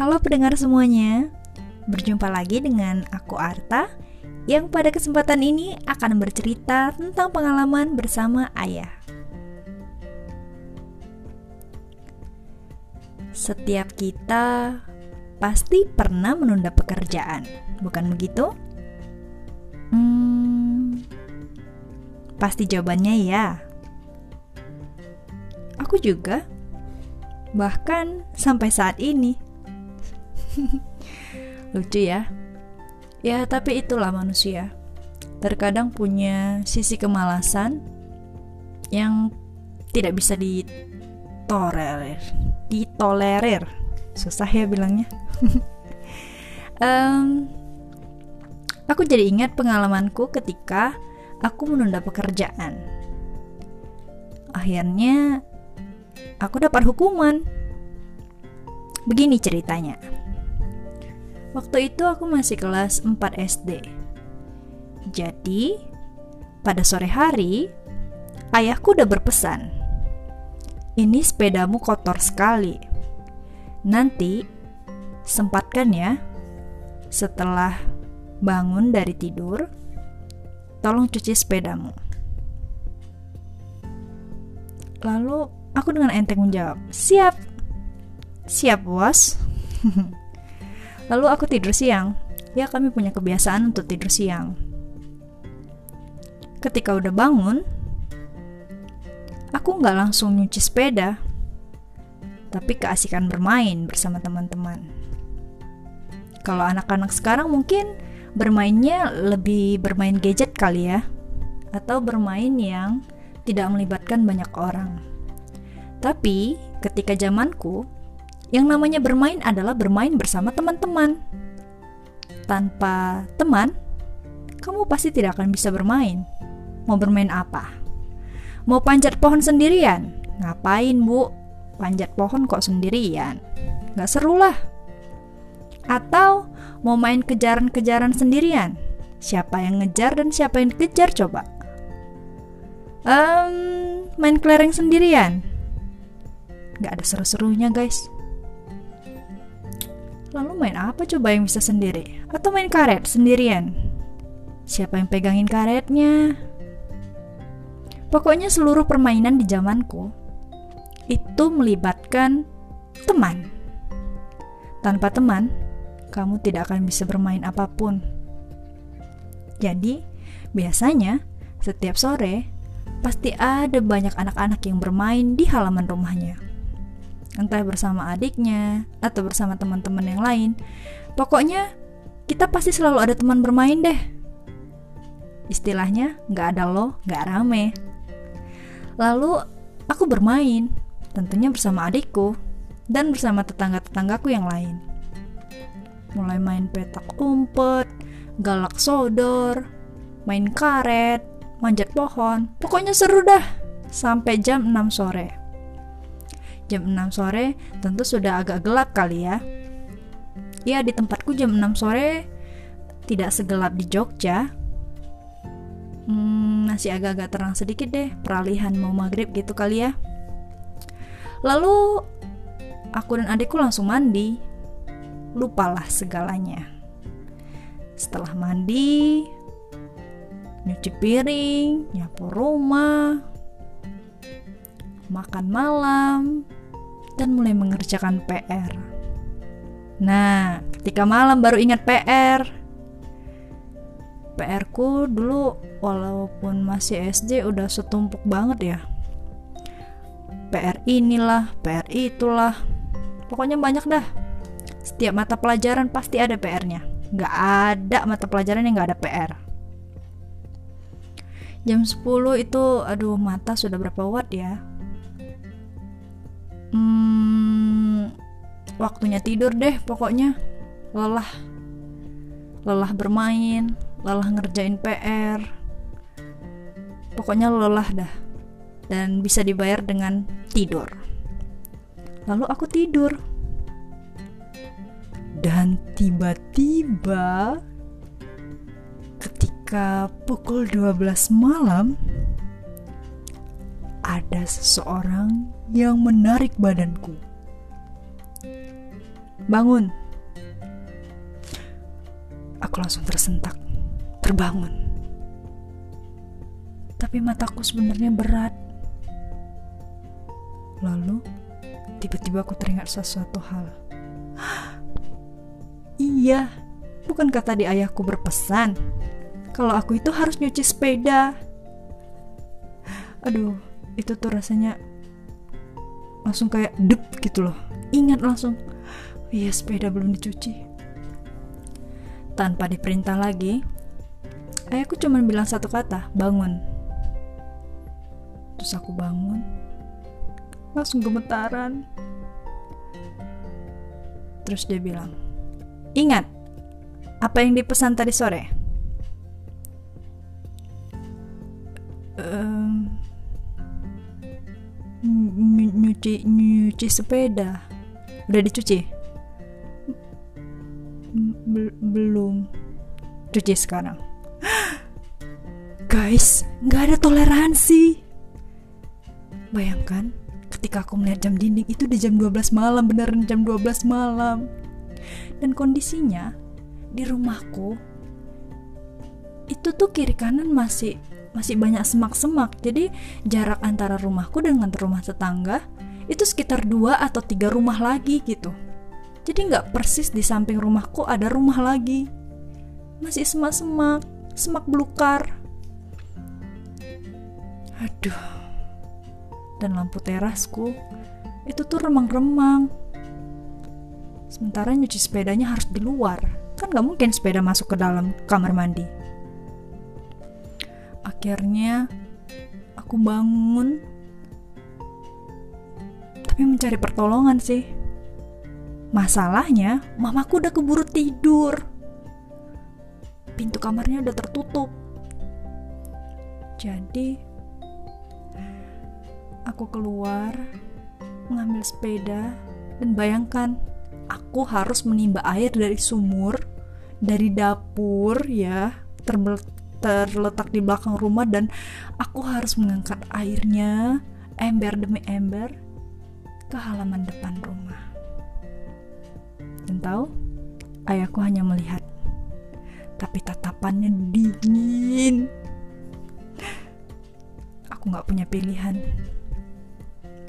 Halo pendengar semuanya, berjumpa lagi dengan aku Arta yang pada kesempatan ini akan bercerita tentang pengalaman bersama ayah. Setiap kita pasti pernah menunda pekerjaan, bukan begitu? Hmm, pasti jawabannya ya. Aku juga, bahkan sampai saat ini. Lucu ya? Ya, tapi itulah manusia. Terkadang punya sisi kemalasan yang tidak bisa ditolerir. Ditolerir. Susah ya bilangnya. um, aku jadi ingat pengalamanku ketika aku menunda pekerjaan. Akhirnya aku dapat hukuman. Begini ceritanya. Waktu itu aku masih kelas 4 SD. Jadi, pada sore hari, ayahku udah berpesan. Ini sepedamu kotor sekali. Nanti, sempatkan ya, setelah bangun dari tidur, tolong cuci sepedamu. Lalu, aku dengan enteng menjawab, siap. Siap, bos. Lalu aku tidur siang. Ya kami punya kebiasaan untuk tidur siang. Ketika udah bangun, aku nggak langsung nyuci sepeda, tapi keasikan bermain bersama teman-teman. Kalau anak-anak sekarang mungkin bermainnya lebih bermain gadget kali ya, atau bermain yang tidak melibatkan banyak orang. Tapi ketika zamanku, yang namanya bermain adalah bermain bersama teman-teman. Tanpa teman, kamu pasti tidak akan bisa bermain. Mau bermain apa? Mau panjat pohon sendirian? Ngapain, Bu? Panjat pohon kok sendirian? Gak seru lah. Atau mau main kejaran-kejaran sendirian? Siapa yang ngejar dan siapa yang dikejar coba? Um, main kelereng sendirian? Gak ada seru-serunya guys. Lalu main apa coba yang bisa sendiri? Atau main karet sendirian? Siapa yang pegangin karetnya? Pokoknya seluruh permainan di zamanku itu melibatkan teman. Tanpa teman, kamu tidak akan bisa bermain apa pun. Jadi, biasanya setiap sore pasti ada banyak anak-anak yang bermain di halaman rumahnya entah bersama adiknya atau bersama teman-teman yang lain. Pokoknya kita pasti selalu ada teman bermain deh. Istilahnya nggak ada lo, nggak rame. Lalu aku bermain, tentunya bersama adikku dan bersama tetangga-tetanggaku yang lain. Mulai main petak umpet, galak sodor, main karet, manjat pohon, pokoknya seru dah sampai jam 6 sore jam 6 sore tentu sudah agak gelap kali ya. Ya, di tempatku jam 6 sore tidak segelap di Jogja. Hmm, masih agak-agak terang sedikit deh, peralihan mau maghrib gitu kali ya. Lalu aku dan adikku langsung mandi. Lupalah segalanya. Setelah mandi, nyuci piring, nyapu rumah, makan malam, dan mulai mengerjakan PR. Nah, ketika malam baru ingat PR. PR ku dulu walaupun masih SD udah setumpuk banget ya. PR inilah, PR itulah. Pokoknya banyak dah. Setiap mata pelajaran pasti ada PR-nya. Gak ada mata pelajaran yang gak ada PR. Jam 10 itu, aduh mata sudah berapa watt ya? hmm, waktunya tidur deh pokoknya. Lelah. Lelah bermain lelah ngerjain PR pokoknya lelah dah. Dan bisa dibayar dengan tidur. Lalu aku tidur. Dan tiba-tiba ketika pukul 12 malam ada seseorang yang menarik badanku. Bangun. Aku langsung tersentak, terbangun. Tapi mataku sebenarnya berat. Lalu, tiba-tiba aku teringat sesuatu hal. iya, bukan kata di ayahku berpesan kalau aku itu harus nyuci sepeda. Aduh, itu tuh rasanya langsung kayak dep gitu loh. Ingat langsung, iya sepeda belum dicuci. Tanpa diperintah lagi, ayahku cuma bilang satu kata, bangun. Terus aku bangun, langsung gemetaran. Terus dia bilang, ingat, apa yang dipesan tadi sore? Um, nyuci nyuci sepeda udah dicuci belum cuci sekarang. Guys nggak ada toleransi. Bayangkan ketika aku melihat jam dinding itu di jam 12 malam beneran jam 12 malam. Dan kondisinya di rumahku itu tuh kiri kanan masih masih banyak semak-semak. Jadi jarak antara rumahku dengan rumah tetangga itu sekitar dua atau tiga rumah lagi gitu jadi nggak persis di samping rumahku ada rumah lagi. Masih semak-semak, semak belukar. Aduh. Dan lampu terasku itu tuh remang-remang. Sementara nyuci sepedanya harus di luar. Kan nggak mungkin sepeda masuk ke dalam kamar mandi. Akhirnya aku bangun tapi mencari pertolongan sih Masalahnya, mamaku udah keburu tidur. Pintu kamarnya udah tertutup. Jadi, aku keluar, mengambil sepeda, dan bayangkan, aku harus menimba air dari sumur, dari dapur ya, terletak di belakang rumah dan aku harus mengangkat airnya ember demi ember ke halaman depan rumah. Dan tahu, ayahku hanya melihat. Tapi tatapannya dingin. Aku gak punya pilihan.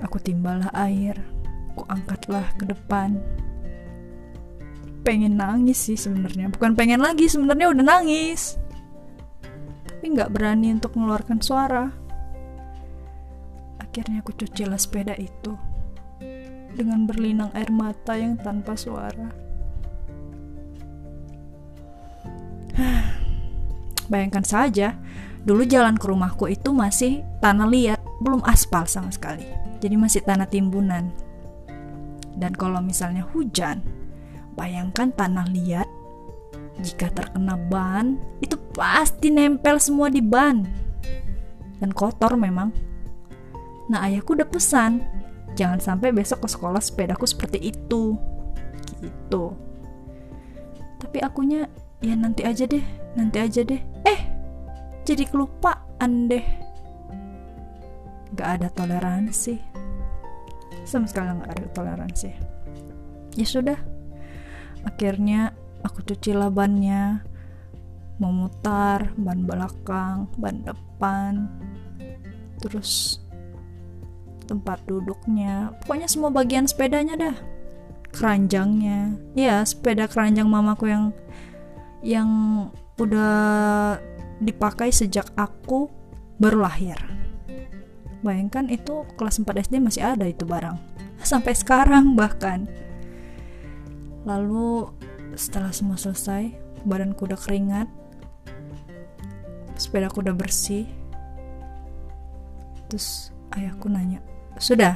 Aku timbalah air, aku angkatlah ke depan. Pengen nangis sih sebenarnya, bukan pengen lagi sebenarnya udah nangis. Tapi nggak berani untuk mengeluarkan suara. Akhirnya aku cucilah sepeda itu dengan berlinang air mata yang tanpa suara. Bayangkan saja, dulu jalan ke rumahku itu masih tanah liat, belum aspal sama sekali. Jadi masih tanah timbunan. Dan kalau misalnya hujan, bayangkan tanah liat jika terkena ban, itu pasti nempel semua di ban. Dan kotor memang. Nah, ayahku udah pesan jangan sampai besok ke sekolah sepedaku seperti itu. Gitu. Tapi akunya ya nanti aja deh nanti aja deh. Eh jadi kelupaan deh. Gak ada toleransi. Sama sekali gak ada toleransi. Ya sudah. Akhirnya aku cuci labannya. Memutar ban belakang ban depan. Terus tempat duduknya, pokoknya semua bagian sepedanya dah. Keranjangnya, ya sepeda keranjang mamaku yang yang udah dipakai sejak aku baru lahir. Bayangkan itu kelas 4 SD masih ada itu barang. Sampai sekarang bahkan. Lalu setelah semua selesai, badanku udah keringat. Sepedaku udah bersih. Terus ayahku nanya, sudah.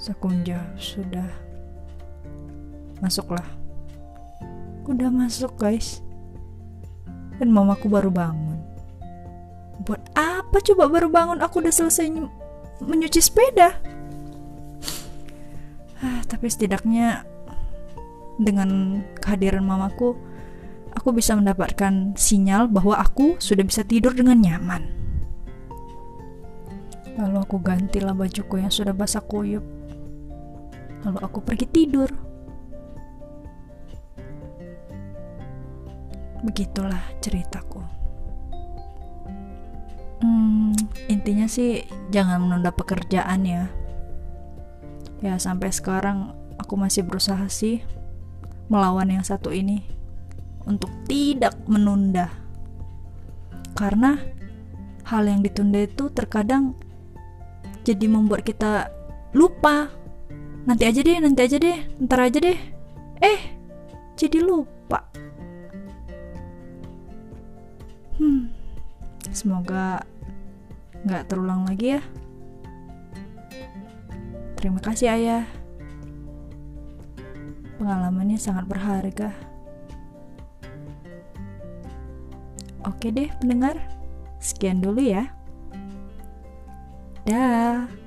Sekunja sudah. Masuklah. Udah masuk guys. Dan mamaku baru bangun. Buat apa coba baru bangun? Aku udah selesai menyuci sepeda. Ah, tapi setidaknya dengan kehadiran mamaku, aku bisa mendapatkan sinyal bahwa aku sudah bisa tidur dengan nyaman. Lalu aku gantilah bajuku yang sudah basah kuyup. lalu aku pergi tidur. Begitulah ceritaku. Hmm, intinya sih jangan menunda pekerjaan ya. Ya sampai sekarang aku masih berusaha sih melawan yang satu ini untuk tidak menunda. Karena hal yang ditunda itu terkadang jadi membuat kita lupa. Nanti aja deh, nanti aja deh, ntar aja deh. Eh, jadi lupa. Hmm, semoga nggak terulang lagi ya. Terima kasih ayah. Pengalamannya sangat berharga. Oke deh pendengar, sekian dulu ya. Dah.